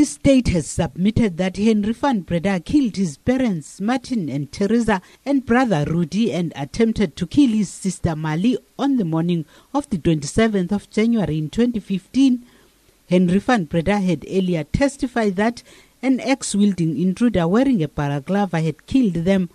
The state has submitted that Henry van Breda killed his parents, Martin and Teresa, and brother Rudi, and attempted to kill his sister Marli on the morning of the 27th of January in 2015. Henry van Breda had earlier testified that an axe-wielding intruder wearing a balaclava had killed them.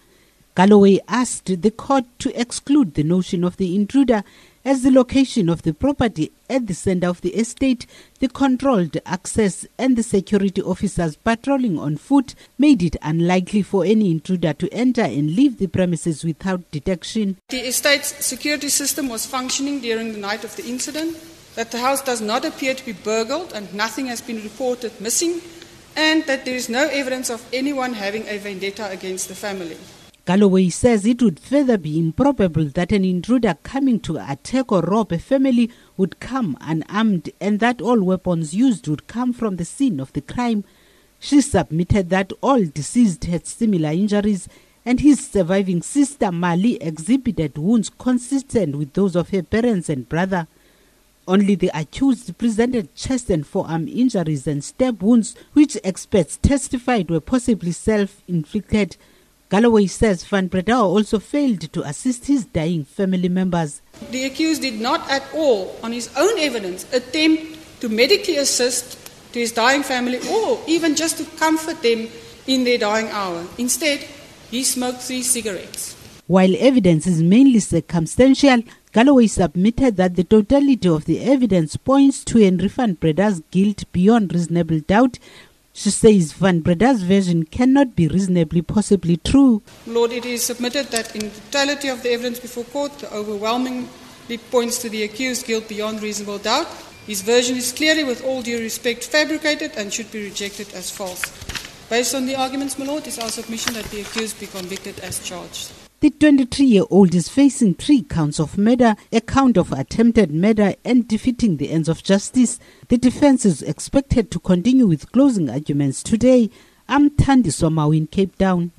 Galloway asked the court to exclude the notion of the intruder as the location of the property at the center of the estate, the controlled access, and the security officers patrolling on foot made it unlikely for any intruder to enter and leave the premises without detection. The estate's security system was functioning during the night of the incident, that the house does not appear to be burgled and nothing has been reported missing, and that there is no evidence of anyone having a vendetta against the family. Galloway says it would further be improbable that an intruder coming to attack or rob a family would come unarmed and that all weapons used would come from the scene of the crime. She submitted that all deceased had similar injuries and his surviving sister Marli exhibited wounds consistent with those of her parents and brother. Only the accused presented chest and forearm injuries and stab wounds, which experts testified were possibly self inflicted. Galloway says Van Breda also failed to assist his dying family members. The accused did not at all, on his own evidence, attempt to medically assist to his dying family or even just to comfort them in their dying hour. Instead, he smoked three cigarettes. While evidence is mainly circumstantial, Galloway submitted that the totality of the evidence points to Henry Van Breda's guilt beyond reasonable doubt she says Van Breda's version cannot be reasonably possibly true. Lord, it is submitted that in the totality of the evidence before court, the overwhelmingly points to the accused guilt beyond reasonable doubt. His version is clearly, with all due respect, fabricated and should be rejected as false. Based on the arguments, my Lord, is our submission that the accused be convicted as charged. The 23 year old is facing three counts of murder, a count of attempted murder, and defeating the ends of justice. The defense is expected to continue with closing arguments today. I'm Thandi Somaw in Cape Town.